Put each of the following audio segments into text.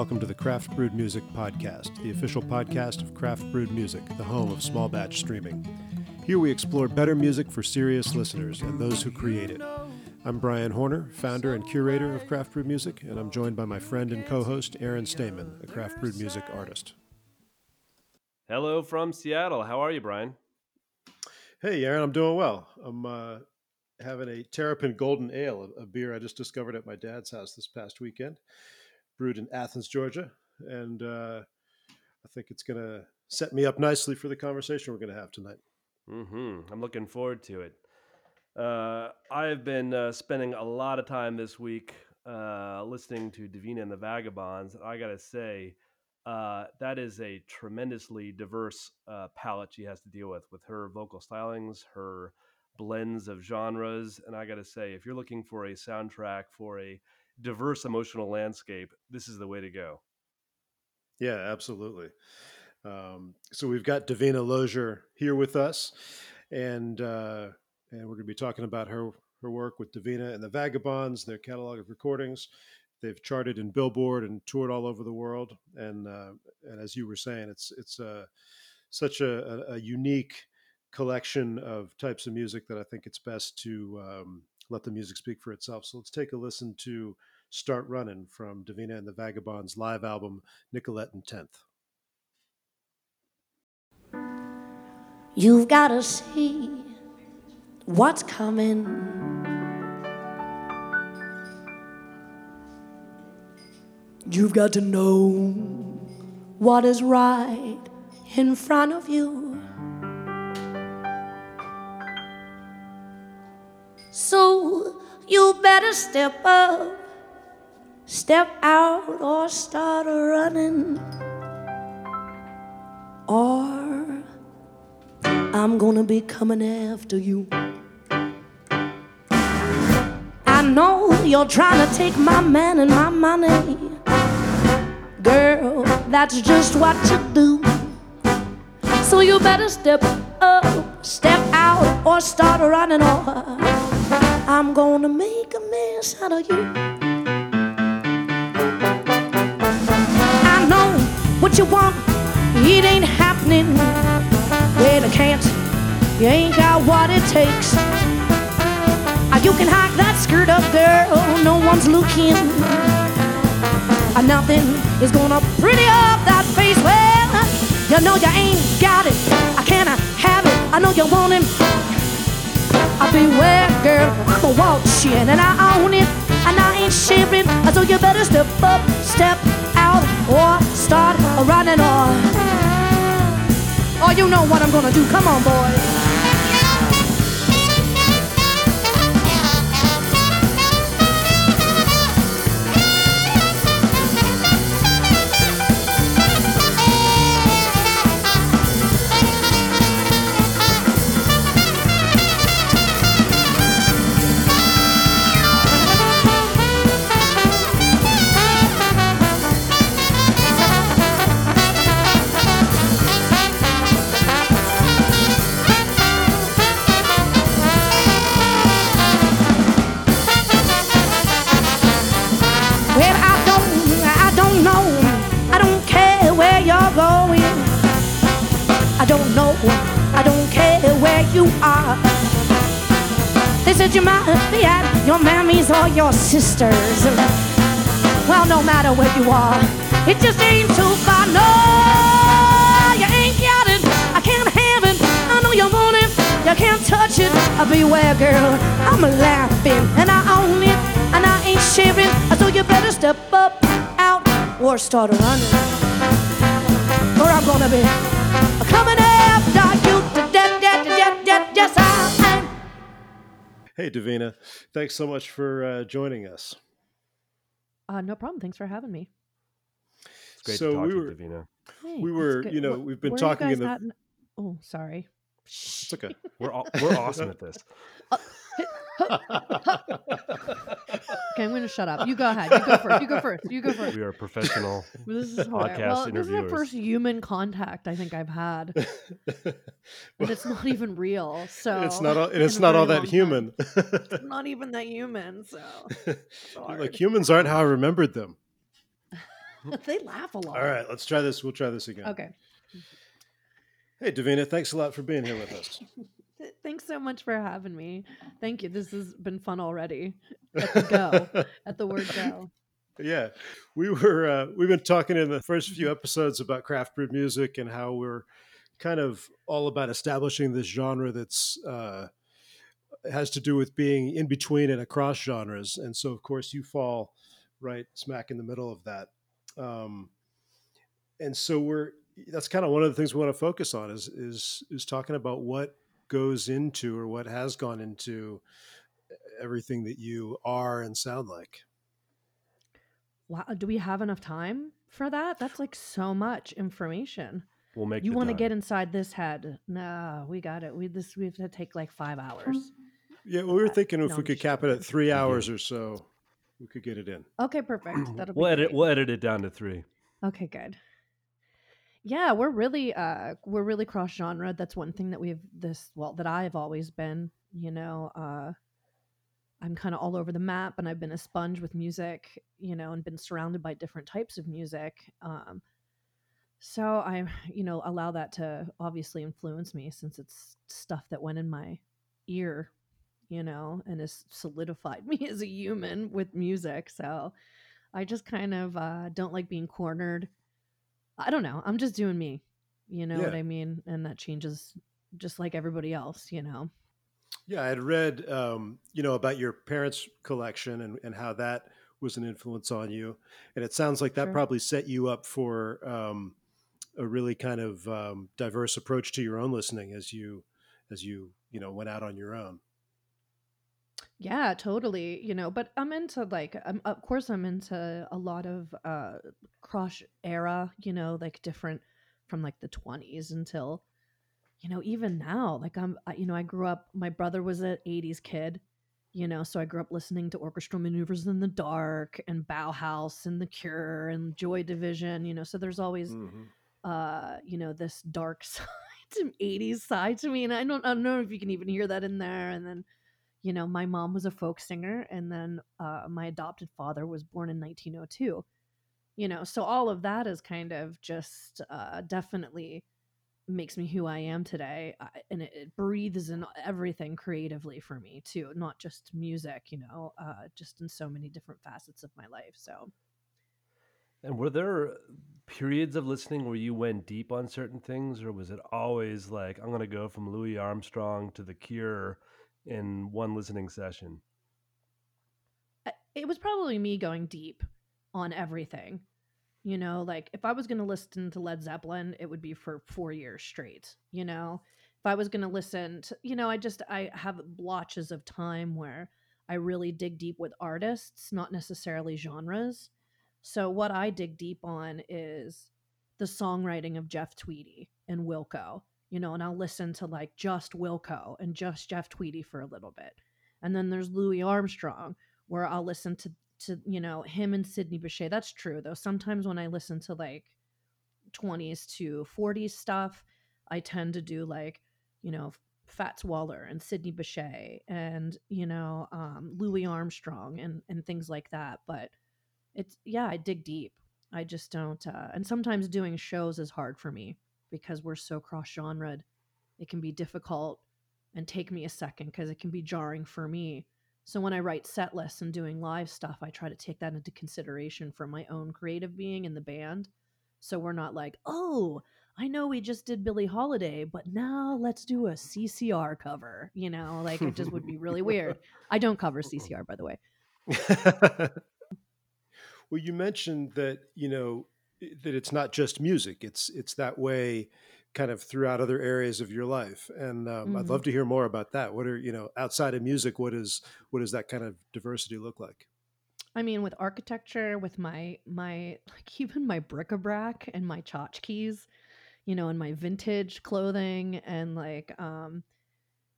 welcome to the Craft Brewed Music Podcast, the official podcast of Craft Brewed Music, the home of small batch streaming. Here we explore better music for serious listeners and those who create it. I'm Brian Horner, founder and curator of Craft Brewed Music, and I'm joined by my friend and co host, Aaron Stamen, a Craft Brewed Music artist. Hello from Seattle. How are you, Brian? Hey, Aaron, I'm doing well. I'm uh, having a Terrapin Golden Ale, a beer I just discovered at my dad's house this past weekend brewed in Athens, Georgia, and uh, I think it's going to set me up nicely for the conversation we're going to have tonight. Mm-hmm. I'm looking forward to it. Uh, I've been uh, spending a lot of time this week uh, listening to Davina and the Vagabonds. I got to say, uh, that is a tremendously diverse uh, palette she has to deal with, with her vocal stylings, her blends of genres. And I got to say, if you're looking for a soundtrack for a diverse emotional landscape, this is the way to go. Yeah, absolutely. Um, so we've got Davina Lozier here with us, and uh, and we're going to be talking about her her work with Davina and the Vagabonds, their catalog of recordings. They've charted in Billboard and toured all over the world, and uh, and as you were saying, it's it's uh, such a, a, a, unique collection of types of music that I think it's best to um, let the music speak for itself. So let's take a listen to Start Running from Davina and the Vagabonds live album Nicollet and Tenth. You've got to see what's coming. You've got to know what is right in front of you. You better step up Step out or start running, or I'm gonna be coming after you. I know you're trying to take my man and my money. Girl, that's just what you do. So you better step up, step out, or start running, or I'm gonna make a mess out of you. I know what you want, it ain't happening. Well, I can't, you ain't got what it takes. Uh, you can hike that skirt up, girl, no one's looking. Uh, nothing is gonna pretty up that face. Well, you know you ain't got it. I cannot have it. I know you want him. I beware, girl. I'm a watching and I own it, and I ain't sharing. So you better step up, step out or start running on. Oh, you know what I'm gonna do. Come on, boys. You might be at your mammies or your sisters. Well, no matter where you are, it just ain't too far. No, you ain't got it. I can't have it. I know you want it. You can't touch it. I beware, girl. I'm laughing and I own it and I ain't sharing. Uh, so you better step up, out, or start running. Or I'm gonna be Hey, Davina. Thanks so much for uh, joining us. Uh, no problem. Thanks for having me. It's great so to talk we were, to Davina. Hey, we were, you know, we've been talking in the. In... Oh, sorry. It's okay. we're all, we're awesome at this. Uh, okay, I'm going to shut up. You go ahead. You go first. You go first. You go first. We are professional this is podcast well, This is the first human contact I think I've had, well, and it's not even real. So it's not. All, it's not all that human. not even that human. So like humans aren't how I remembered them. they laugh a lot. All right, let's try this. We'll try this again. Okay. Hey, Davina, thanks a lot for being here with us. Thanks so much for having me. Thank you. This has been fun already. At the go, at the word go. Yeah, we were. Uh, we've been talking in the first few episodes about craft brewed music and how we're kind of all about establishing this genre that's uh, has to do with being in between and across genres. And so, of course, you fall right smack in the middle of that. Um, and so we're that's kind of one of the things we want to focus on is is is talking about what goes into or what has gone into everything that you are and sound like. Wow, do we have enough time for that? That's like so much information. We'll make you want to get inside this head. No, we got it. We this we have to take like five hours. Yeah, well, we were uh, thinking if no, we could cap it at three hours or so, we could get it in. Okay, perfect. That'll we'll edit. Great. We'll edit it down to three. Okay, good. Yeah, we're really uh we're really cross genre. That's one thing that we've this well that I've always been, you know, uh I'm kind of all over the map and I've been a sponge with music, you know, and been surrounded by different types of music. Um so I, you know, allow that to obviously influence me since it's stuff that went in my ear, you know, and has solidified me as a human with music. So I just kind of uh don't like being cornered I don't know. I'm just doing me. You know yeah. what I mean? And that changes just like everybody else, you know. Yeah, I had read, um, you know, about your parents' collection and, and how that was an influence on you, and it sounds like that sure. probably set you up for um, a really kind of um, diverse approach to your own listening as you as you you know went out on your own. Yeah, totally. You know, but I'm into like, I'm, of course, I'm into a lot of uh cross era. You know, like different from like the 20s until, you know, even now. Like I'm, you know, I grew up. My brother was an 80s kid. You know, so I grew up listening to orchestral maneuvers in the dark and Bauhaus and The Cure and Joy Division. You know, so there's always, mm-hmm. uh, you know, this dark side, 80s side to me, and I don't, I don't know if you can even hear that in there. And then you know, my mom was a folk singer, and then uh, my adopted father was born in 1902. You know, so all of that is kind of just uh, definitely makes me who I am today, I, and it, it, breathes in everything creatively for me too, not just music. You know, uh, just in so many different facets of my life. So. And were there periods of listening where you went deep on certain things, or was it always like, I'm going to go from Louis Armstrong to The Cure in one listening session? It was probably me going deep on everything. You know, like if I was going to listen to Led Zeppelin, it would be for four years straight. You know, if I was going to listen to, you know, I just, I have blotches of time where I really dig deep with artists, not necessarily genres. So what I dig deep on is the songwriting of Jeff Tweedy and Wilco you know, and I'll listen to like just Wilco and just Jeff Tweedy for a little bit. And then there's Louis Armstrong, where I'll listen to to you know him and Sidney Bechet. That's true though. Sometimes when I listen to like 20s to 40s stuff, I tend to do like you know Fats Waller and Sidney Bechet and you know um, Louis Armstrong and and things like that. But it's yeah, I dig deep. I just don't. Uh, and sometimes doing shows is hard for me because we're so cross genred. It can be difficult and take me a second because it can be jarring for me. So when I write set lists and doing live stuff, I try to take that into consideration for my own creative being in the band. So we're not like, oh, I know we just did Billie Holiday, but now let's do a CCR cover. You know, like it just would be really weird. I don't cover CCR, by the way. well, you mentioned that, you know, that it's not just music it's it's that way kind of throughout other areas of your life and um, mm-hmm. i'd love to hear more about that. What are you know outside of music what is what does that kind of diversity look like? I mean with architecture with my my like even my bric-a-brac and my tchotchkes you know and my vintage clothing and like um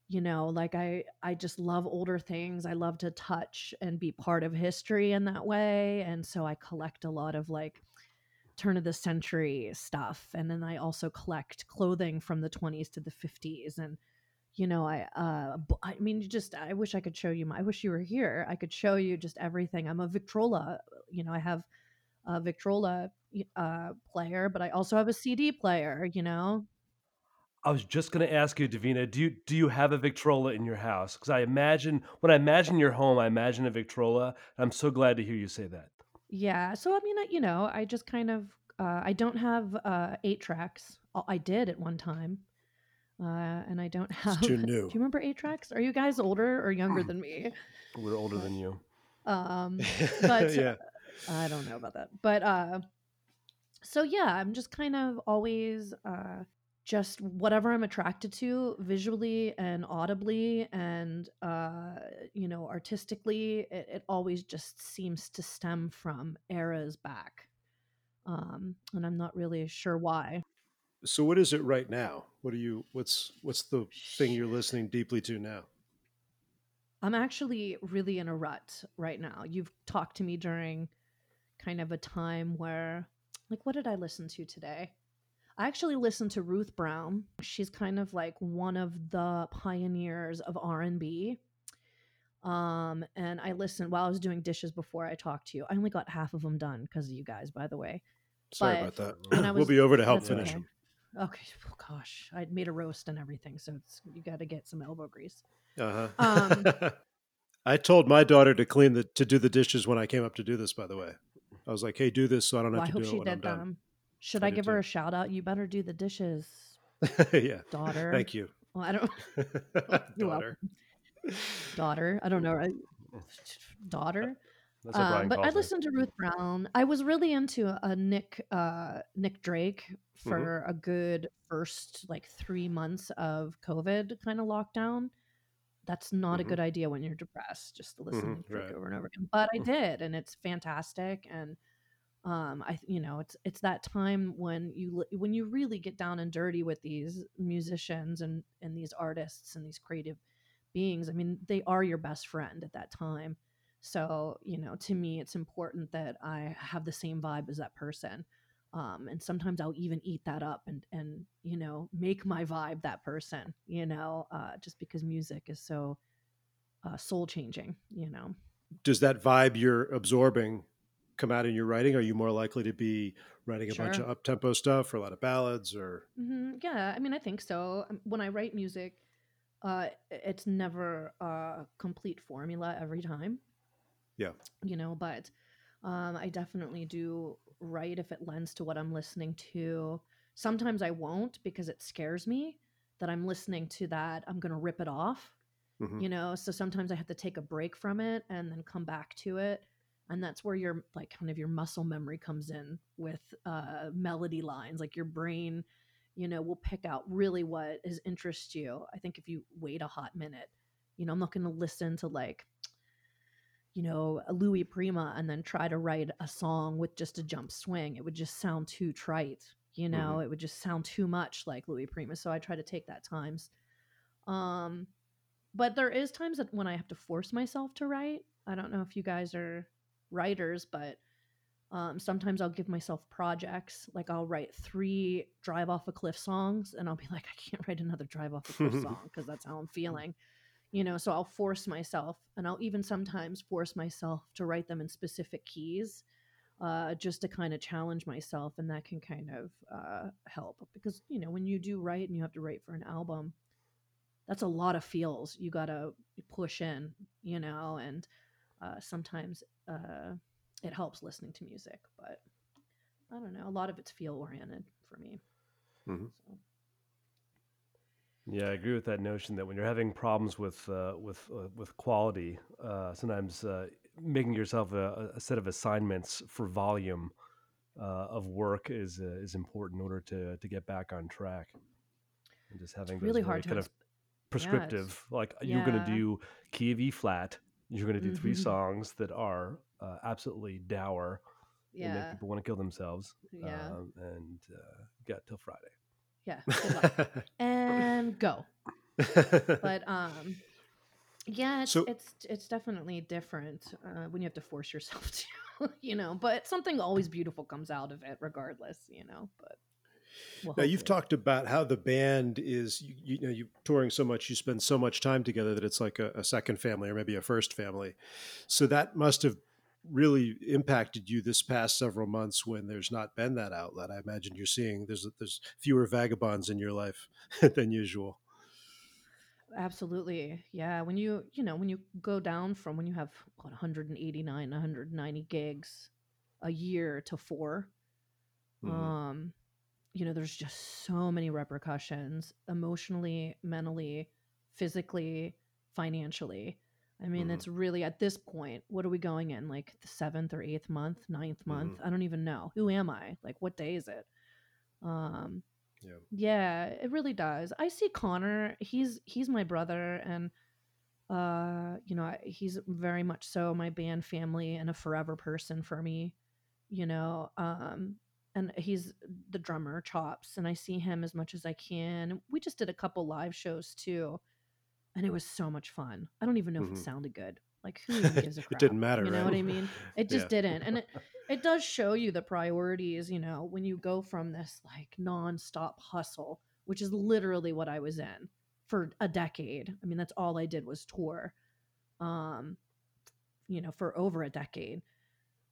you know like i i just love older things. I love to touch and be part of history in that way and so i collect a lot of like turn of the century stuff and then i also collect clothing from the 20s to the 50s and you know i uh i mean just i wish i could show you my i wish you were here i could show you just everything i'm a victrola you know i have a Victrola uh, player, but I also have a CD player. You know, I was just going to ask you, Davina, do you do you have a Victrola in your house? Because I imagine when I imagine your home, I imagine a Victrola. I'm so glad to hear you say that. Yeah. So I mean, I- you know, I just kind of uh, I don't have uh, eight tracks. I did at one time, uh, and I don't have. too new. Do you remember eight tracks? Are you guys older or younger than me? We're older than you. Um, but yeah. I don't know about that. But uh so yeah, I'm just kind of always uh just whatever I'm attracted to visually and audibly and uh you know artistically it, it always just seems to stem from eras back. Um and I'm not really sure why. So what is it right now? What are you? What's what's the thing you're listening deeply to now? I'm actually really in a rut right now. You've talked to me during kind of a time where like what did I listen to today? I actually listened to Ruth Brown. She's kind of like one of the pioneers of R&B. Um and I listened while I was doing dishes before I talked to you. I only got half of them done because of you guys, by the way. Sorry But about that. I we'll be over to help finish okay. them. Okay, oh gosh, I made a roast and everything, so it's you got to get some elbow grease. Uh-huh. Um, I told my daughter to clean the to do the dishes when I came up to do this. By the way, I was like, "Hey, do this so I don't Well, I have to hope do she it did done." them. Should I I, give her too. a shout out? You better do the dishes, yeah. daughter. Thank you, Well, I don't, You're daughter. Daughter. I don't know, daughter. Um, but I listened to Ruth Brown. I was really into a Nick uh, Nick Drake Mm-hmm. for a good first like three months of COVID kind of lockdown. That's not a Mhm. good idea when you're depressed, just to listen Mhm, to Drake right. over and over again. But I Mhm. did, and it's fantastic. And um, I, you know, it's it's that time when you when you really get down and dirty with these musicians and and these artists and these creative beings. I mean, they are your best friend at that time. So, you know, to me, it's important that I have the same vibe as that person. Um, and sometimes I'll even eat that up and, and, you know, make my vibe that person, you know, uh, just because music is so uh, soul changing, you know. Does that vibe you're absorbing come out in your writing? Are you more likely to be writing a bunch of up tempo stuff or a lot of ballads or? hmm Yeah, I mean, I think so. Um, When I write music, uh, it's never a complete formula every time. Yeah. You know, but um, I definitely do write if it lends to what I'm listening to. Sometimes I won't because it scares me that I'm listening to that. I'm going to rip it off, Mhm. you know? So sometimes I have to take a break from it and then come back to it. And that's where your like kind of your muscle memory comes in with uh, melody lines. Like your brain you know, we'll pick out really what is interests you. I think if you wait a hot minute, you know, I'm not going to listen to like, you know, a Louis Prima and then try to write a song with just a jump swing. It would just sound too trite, you know, it would just sound too much like Louis Prima. So I try to take that times. Um, but there is times that when I have to force myself to write. I don't know if you guys are writers, but um, sometimes I'll give myself projects. Like I'll write three drive off a cliff songs, and I'll be like, I can't write another drive off a cliff song because that's how I'm feeling. You know, so I'll force myself, and I'll even sometimes force myself to write them in specific keys, uh, just to kind of challenge myself, and that can kind of uh, help because you know when you do write and you have to write for an album, that's a lot of feels you gotta push in, you know, and uh, sometimes uh, it helps listening to music, but I don't know. A lot of it's feel oriented for me. Mhm. So, Yeah, I agree with that notion that when you're having problems with uh, with uh, with quality, uh, sometimes uh, making yourself a, a set of assignments for volume uh, of work is uh, is important in order to to get back on track. And just having those really very hard to kind of exp- prescriptive, like you're going to do key of E flat, you're going to do three Mhm. songs that are uh, absolutely dour and make yeah, people want to kill themselves. yeah, Um, and uh, got till Friday. yeah. And go. But um, yeah, it's So- it's it's definitely different uh, when you have to force yourself to, you know. But something always beautiful comes out of it, regardless, you know. But well, now you've talked about how the band is you, you know you touring so much you spend so much time together that it's like a, a second family or maybe a first family so that must have really impacted you this past several months when there's not been that outlet. I imagine you're seeing there's there's fewer vagabonds in your life than usual. Absolutely. Yeah. When you, you know, when you go down from when you have what, 189, 190 gigs a year to 4 Mhm. um, you know, there's just so many repercussions emotionally, mentally, physically, financially. I mean, Mhm. it's really at this point, what are we going in? Like the seventh or eighth month, ninth month? I don't even know. Who am I? Like, what day is it? Um, Yeah. yeah, it really does. I see Connor. He's he's my brother, and uh, you know, he's very much so my band family and a forever person for me. You know, um, and he's the drummer, Chops, and I see him as much as I can. We just did a couple live shows too, and it was so much fun. I don't even know if Mhm. it sounded good. Like, who even gives a It didn't matter, You know what? I mean? It just Yeah. didn't, and it it does show you the priorities. You know, when you go from this like nonstop hustle, which is literally what I was in for a decade. I mean, that's all I did was tour. Um, you know, for over a decade.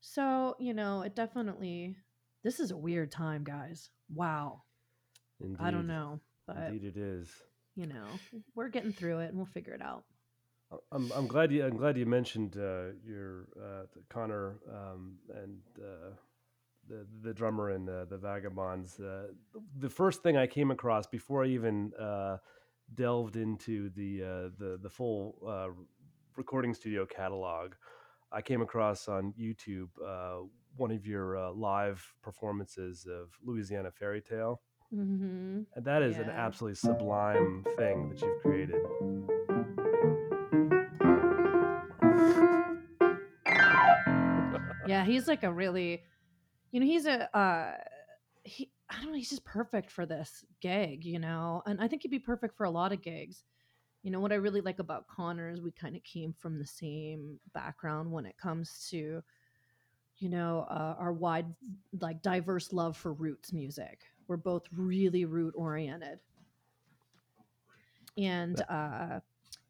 So, you know, it definitely this is a weird time, guys. Wow. Indeed. I don't know, but Indeed, it is. you know, we're getting through it and we'll figure it out. I- I'm, I'm glad you I'm glad you mentioned uh, your uh, Connor um, and uh, the the drummer in uh, the Vagabonds. Uh, the first thing I came across before I even uh, delved into the uh, the the full uh, recording studio catalog, I came across on YouTube uh, one of your uh, live performances of Louisiana Fairy Tale, Mm-hmm. and that is an absolutely sublime thing that you've created. Yeah, he's like a really, you know, he's a, uh, he, I don't know, he's just perfect for this gig, you know, and I think he'd be perfect for a lot of gigs. You know, what I really like about Connor is we kind of came from the same background when it comes to, you know, uh, our wide, like diverse love for roots music. We're both really root oriented. And, uh,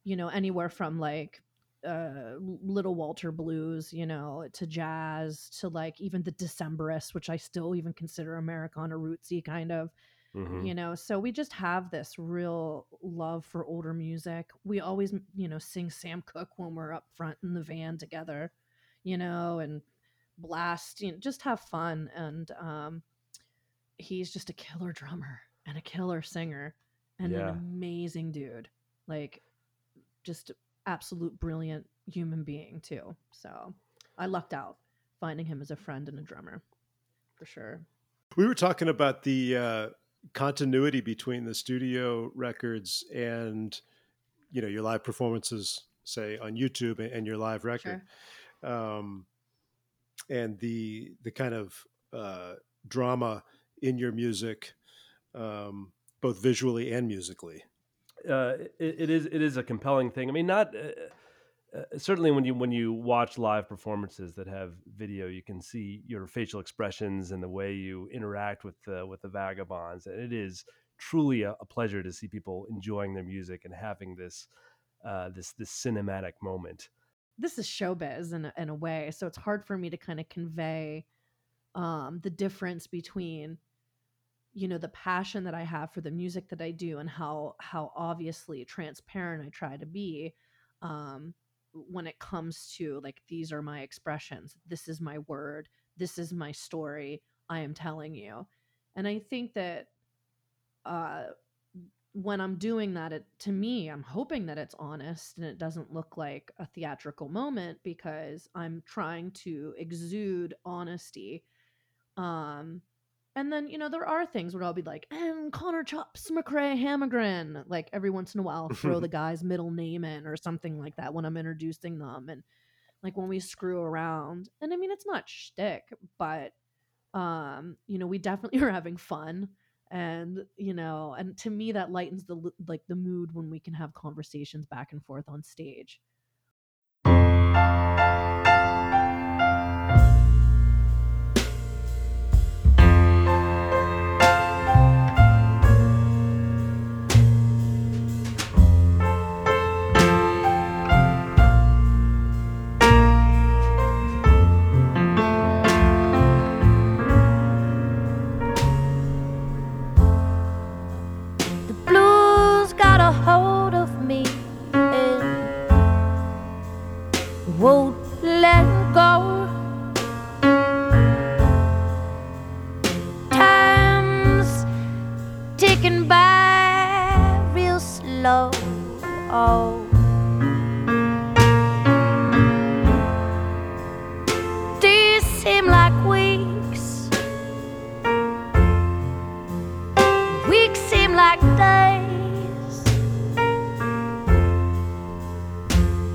you know, anywhere from like uh little walter blues you know to jazz to like even the decemberists which i still even consider americana rootsy kind of Mhm. you know so we just have this real love for older music we always you know sing sam cooke when we're up front in the van together you know and blast you know just have fun and um he's just a killer drummer and a killer singer and Yeah. an amazing dude like just absolute brilliant human being too so i lucked out finding him as a friend and a drummer for sure. We were talking about the uh, continuity between the studio records and you know your live performances, say on YouTube, and, your live record, sure. Um, and the the kind of uh, drama in your music, um, both visually and musically. uh, it, it is it is a compelling thing. I mean, not uh, uh, certainly when you when you watch live performances that have video, you can see your facial expressions and the way you interact with the with the vagabonds, and it is truly a, a pleasure to see people enjoying their music and having this uh, this this cinematic moment. This is showbiz in a, in a way so it's hard for me to kind of convey um the difference between you know the passion that i have for the music that i do and how how obviously transparent i try to be um when it comes to like these are my expressions this is my word this is my story i am telling you. And i think that uh when i'm doing that it to me i'm hoping that it's honest and it doesn't look like a theatrical moment because i'm trying to exude honesty um and then you know there are things where i'll be like and connor chops mccrae hammergren like every once in a while I'll throw the guy's middle name in or something like that when i'm introducing them and like when we screw around and i mean it's not shtick but um you know we definitely are having fun and you know and to me that lightens the like the mood when we can have conversations back and forth on stage ticking by real slow. Oh. These seem like weeks. Weeks seem like days.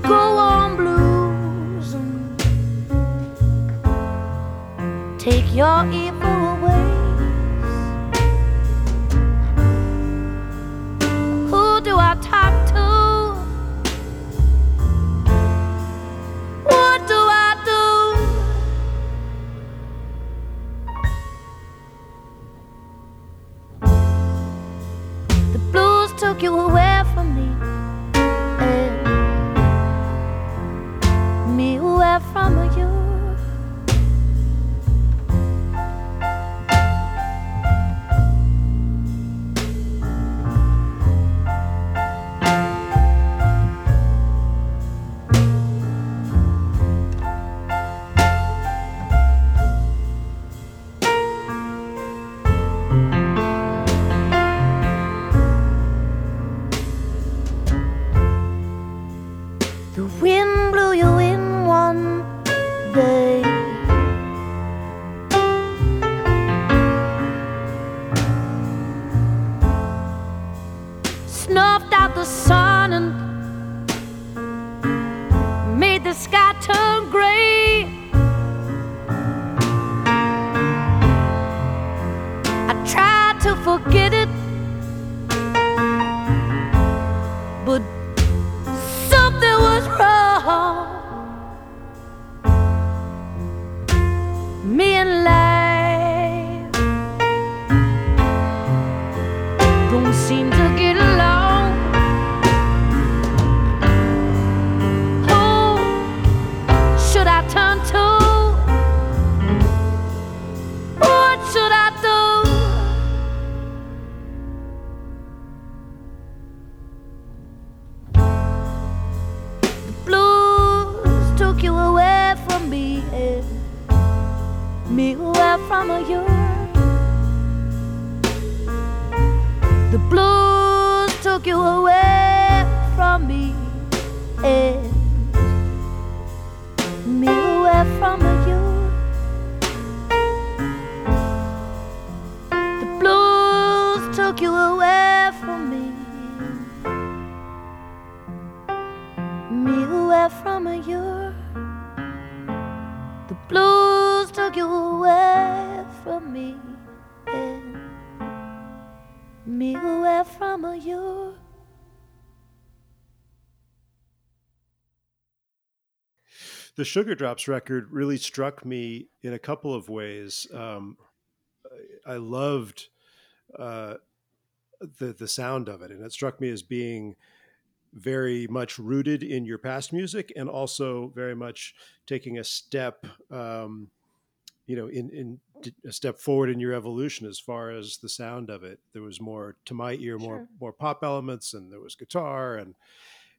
Go on, blues, and take your evil away from you. The blues took you away from me and away from you. The Sugar Drops record really struck me in a couple of ways. Um, I I loved uh, the the sound of it, and it struck me as being very much rooted in your past music, and also very much taking a step, um, you know, in in a step forward in your evolution as far as the sound of it. There was more, to my ear, more Sure. more pop elements, and there was guitar, and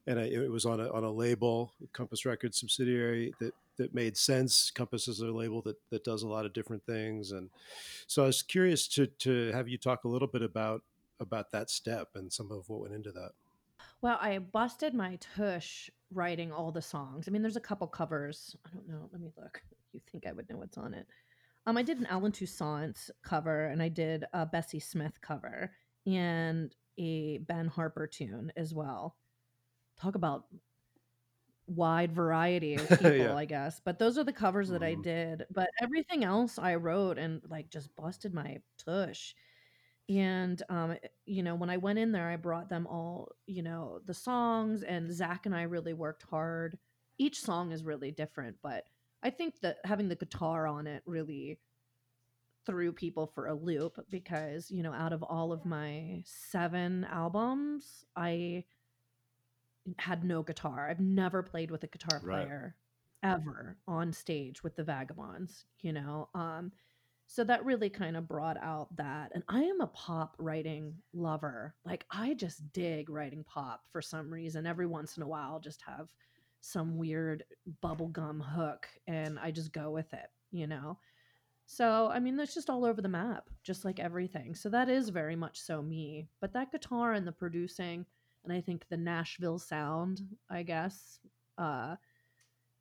and I, it was on a on a label, Compass Records subsidiary that that made sense. Compass is a label that that does a lot of different things, and so I was curious to to have you talk a little bit about about that step and some of what went into that. Well, I busted my tush writing all the songs. I mean, there's a couple covers. I don't know. Let me look. You think I would know what's on it? Um, I did an Allen Toussaint cover, and I did a Bessie Smith cover, and a Ben Harper tune as well. Talk about wide variety of people, Yeah. I guess. But those are the covers that I Mhm. did. But everything else I wrote and like just busted my tush. And um, you know, when I went in there, I brought them all, you know, the songs, and Zach and I really worked hard. Each song is really different, but I think that having the guitar on it really threw people for a loop because, you know, out of all of my seven albums, I had no guitar. I've never played with a guitar Right. player ever on stage with the Vagabonds, you know. Um so that really kind of brought out that and i am a pop writing lover like i just dig writing pop for some reason every once in a while I'll just have some weird bubblegum hook and i just go with it you know so i mean that's just all over the map just like everything so that is very much so me but that guitar and the producing and i think the nashville sound i guess uh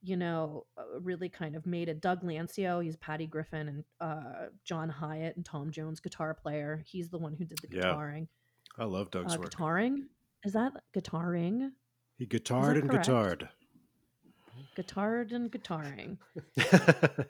you know, uh, really kind of made it. Doug Lancio, he's Patty Griffin and uh, John Hiatt and Tom Jones guitar player. He's the one who did the Yeah. guitaring. I love Doug's Uh, work. guitaring? Is that guitaring? He guitared and correct? guitared. Guitared and guitaring.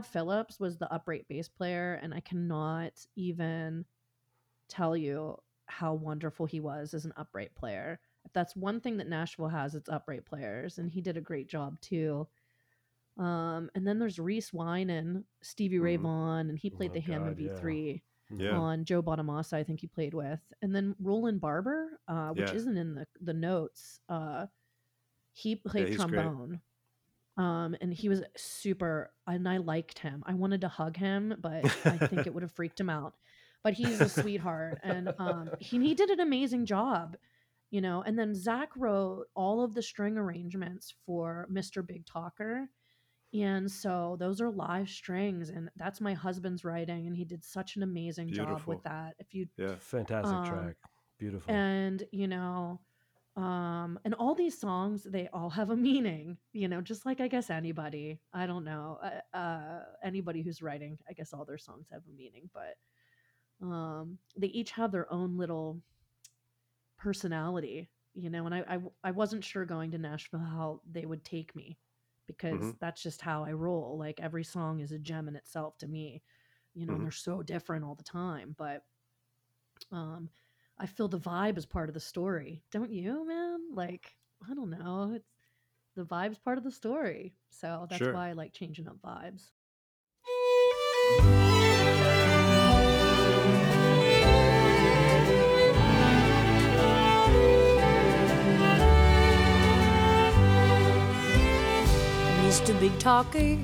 Todd Phillips was the upright bass player, and I cannot even tell you how wonderful he was as an upright player. If that's one thing that Nashville has, it's upright players, and he did a great job too. Um, and then there's Reese Wynans, Stevie Ray Mhm. Vaughan, and he played Oh, the Hammond God, yeah. B3 Yeah. on Joe Bonamassa, I think he played with. And then Roland Barber, uh, which Yeah. isn't in the, the notes, uh, he played trombone. great. Trombone. Um, and he was super, and I liked him. I wanted to hug him, but I think it would have freaked him out. But he's a sweetheart, and um, he, he did an amazing job, you know. And then Zach wrote all of the string arrangements for Mr. Big Talker, and so those are live strings, and that's my husband's writing, and he did such an amazing job with that. If you Yeah. Fantastic Um, track. Beautiful. and you know um and all these songs they all have a meaning you know just like i guess anybody i don't know uh, uh anybody who's writing i guess all their songs have a meaning but um they each have their own little personality you know and I, I wasn't sure going to nashville how they would take me because Mhm. that's just how i roll like every song is a gem in itself to me you know Mhm. and they're so different all the time but um I feel the vibe is part of the story. Don't you, man? Like, I don't know. It's the vibe's part of the story. So that's Sure. why I like changing up vibes. Mr. Big Talker,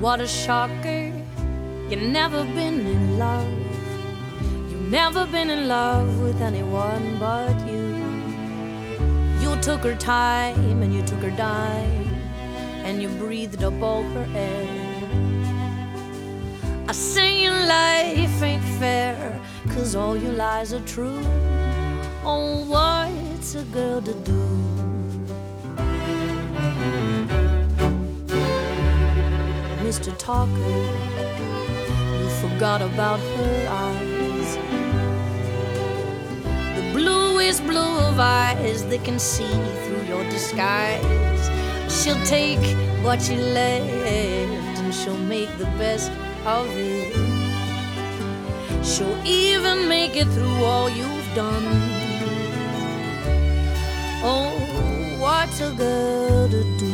what a shocker. You've never been in love. Never been in love with anyone but you. You took her time and you took her dime and you breathed up all her air. I say your life ain't fair, cause all your lies are true. Oh, what's a girl to do? Mr. Talker, you forgot about her eyes. The bluest blue of eyes that can see through your disguise. She'll take what you left and she'll make the best of it. She'll even make it through all you've done. Oh, what's a girl to do?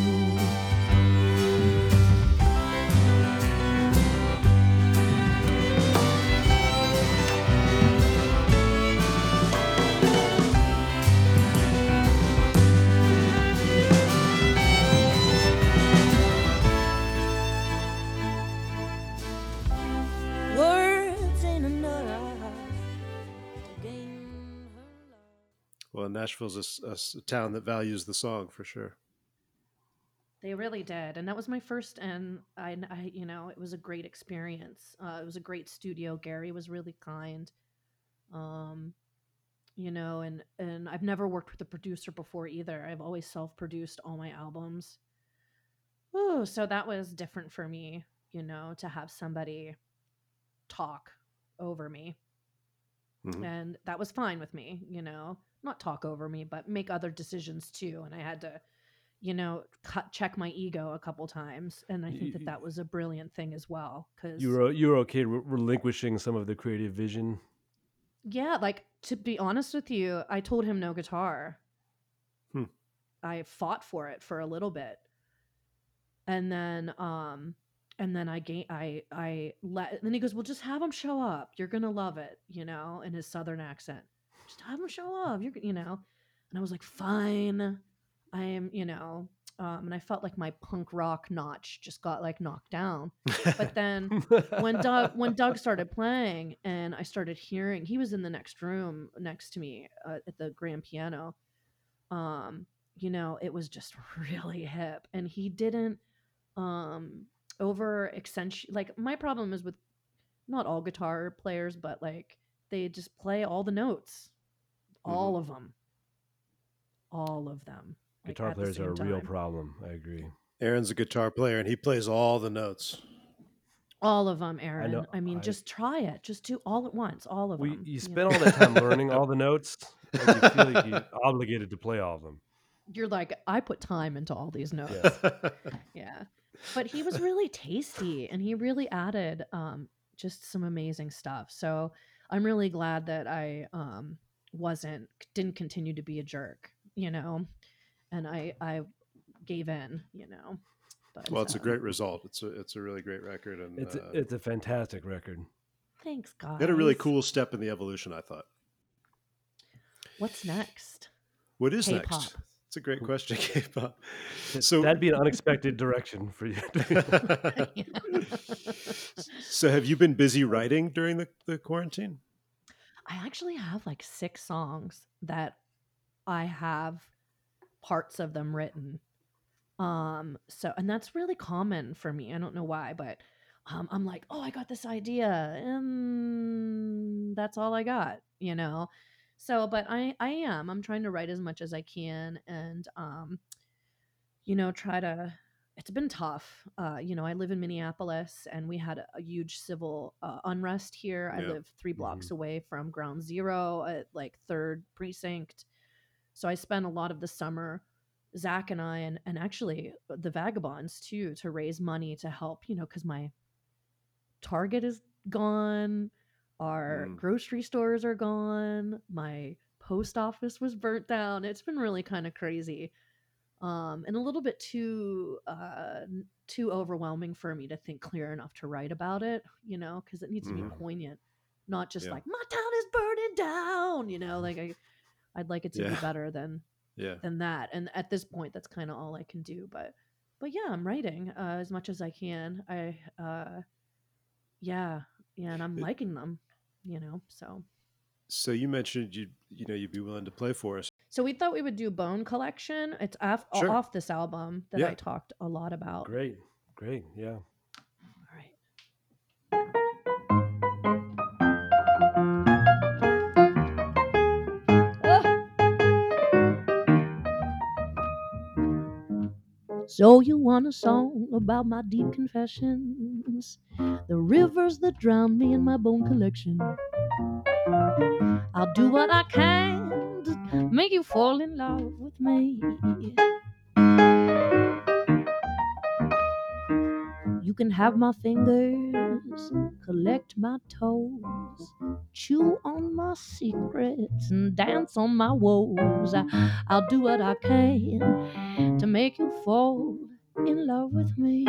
Well, Nashville's a town that values the song for sure. They really did, and that was my first, and I, I you know, it was a great experience. Uh, it was a great studio. Gary was really kind, um, you know, and and I've never worked with a producer before either. I've always self-produced all my albums. Ooh, so that was different for me, you know, to have somebody talk over me, Mhm. and that was fine with me, you know, not talk over me, but make other decisions too. And I had to you know, cut, check my ego a couple times, and I think that that was a brilliant thing as well. Because You were you were okay re- relinquishing some of the creative vision. yeah, like to be honest with you, I told him no guitar. Hmm. I fought for it for a little bit, and then um, and then I gain I I let. And then he goes, "Well, just have him show up. You're gonna love it," you know, in his southern accent. Just have him show off. You're, you know, and I was like, "Fine." I am, you know, um, and I felt like my punk rock notch just got like knocked down. But then when Doug when Doug started playing and I started hearing he was in the next room next to me uh, at the grand piano um you know it was just really hip and he didn't um over accentuate like my problem is with not all guitar players but like they just play all the notes all of them all of them like, Guitar the players are a same real problem. I agree. Aaron's a guitar player and he plays all the notes. all of them aaron i, know, mean I- just try it just do all at once all of We them you know? spend all that time learning all the notes. Like you feel like you're obligated to play all of them. you're like i put time into all these notes Yeah. yeah but he was really tasty and he really added um just some amazing stuff so i'm really glad that i um wasn't didn't continue to be a jerk you know and i i gave in you know but, well, it's a um, great result. It's a it's a really great record, and It's uh, a, it's a fantastic record. thanks god they had a really cool step in the evolution. I thought. what's next What is K-pop. next? It's a great question, K-pop. Th- So That'd be an unexpected direction for you. so have you been busy writing during the, the quarantine? I actually have like six songs that I have parts of them written. Um, so and that's really common for me. I don't know why, but um, I'm like, oh, I got this idea, and that's all I got, you know. So, but I I am I'm trying to write as much as I can, and um, you know, try to. It's been tough. Uh, you know, I live in Minneapolis, and we had a, a huge civil uh, unrest here. I Yeah. live 3 blocks away from Ground Zero at like Third Precinct, so I spent a lot of the summer Zach and I, and, and actually the Vagabonds too, to raise money to help, you know, because my Target is gone, our Mm. grocery stores are gone, my post office was burnt down. It's been really kind of crazy. Um, and a little bit too uh, too overwhelming for me to think clear enough to write about it, you know, because it needs to be poignant, not just Yeah. like my town is burning down, you know. Like I, I'd like it to be better than Yeah. than that and at this point that's kind of all i can do but but yeah i'm writing uh, as much as i can i uh yeah yeah and i'm liking them you know so So you mentioned you you know you'd be willing to play for us. So we thought we would do bone collection it's off, Sure. off this album that Yeah. i talked a lot about great, great, yeah. all right So you want a song about my deep confessions, the rivers that drown me in my bone collection. I'll do what I can make you fall in love with me. You can have my fingers, collect my toes, chew on my secrets, and dance on my woes. I, I'll do what I can to make you fall in love with me.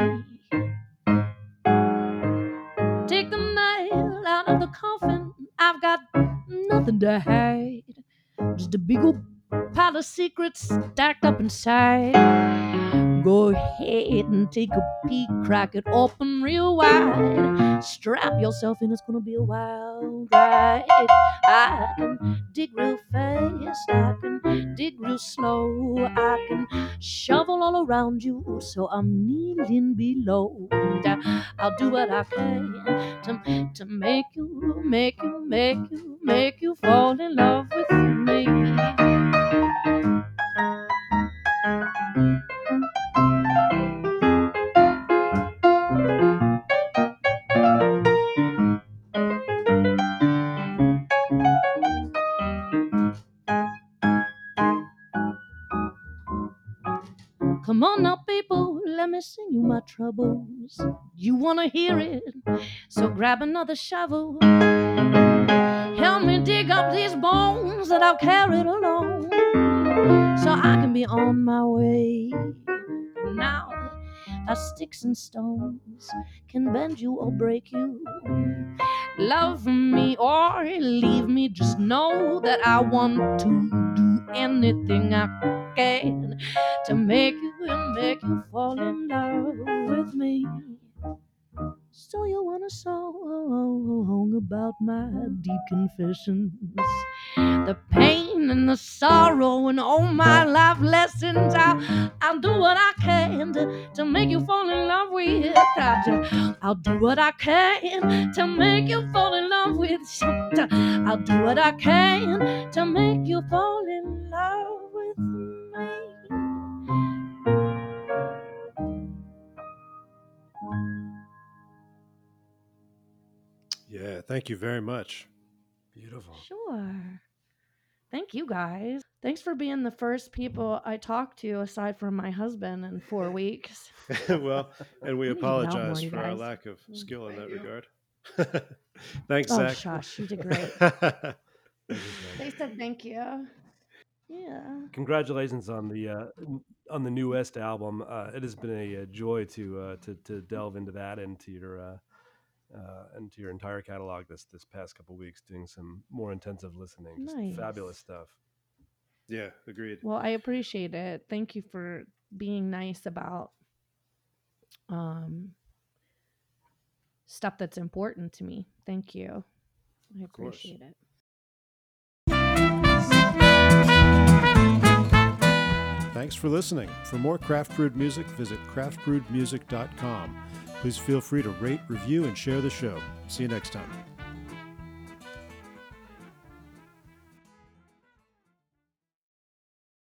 Take the nail out of the coffin. I've got nothing to hide. Just a big old pile of secrets stacked up inside. Go ahead and take a peek, crack it open real wide. Strap yourself in, it's gonna be a wild ride. I can dig real fast, I can dig real slow, I can shovel all around you, so I'm kneeling below. And I'll do what I can to, to make you, make you, make you, make you fall in love with me. Come on now, people, let me sing you my troubles. You wanna hear it? So grab another shovel. Help me dig up these bones that I've carried along, so I can be on my way. Now, the sticks and stones can bend you or break you. Love me or leave me, just know that I want to do anything I can to make you and make you fall in love with me. So you want a song about my deep confessions, the pain and the sorrow and all my life lessons. I'll, I'll do what I can to, to make you fall in love with. I'll, I'll do what I can to make you fall in love with. I'll do what I can to make you fall in love with me. Thank you very much. Beautiful. Sure. Thank you guys. Thanks for being the first people I talked to aside from my husband in four weeks. well, and we We need to know more, apologize for our lack of Mm. skill in that you. regard. Thanks, Oh, Zach. shush. You did great. Thank you, Zach. they said thank you. Yeah. Congratulations on the uh, on the new West album. Uh, it has been a, uh joy to uh, to to delve into that and to your uh, uh, into your entire catalog this this past couple weeks, doing some more intensive listening. Just fabulous stuff. yeah, agreed. Well, I appreciate it. Thank you for being nice about um stuff that's important to me. Thank you. I appreciate it. Thanks for listening. For more craft brewed music, visit craftbrewedmusic.com. Please feel free to rate, review, and share the show. See you next time.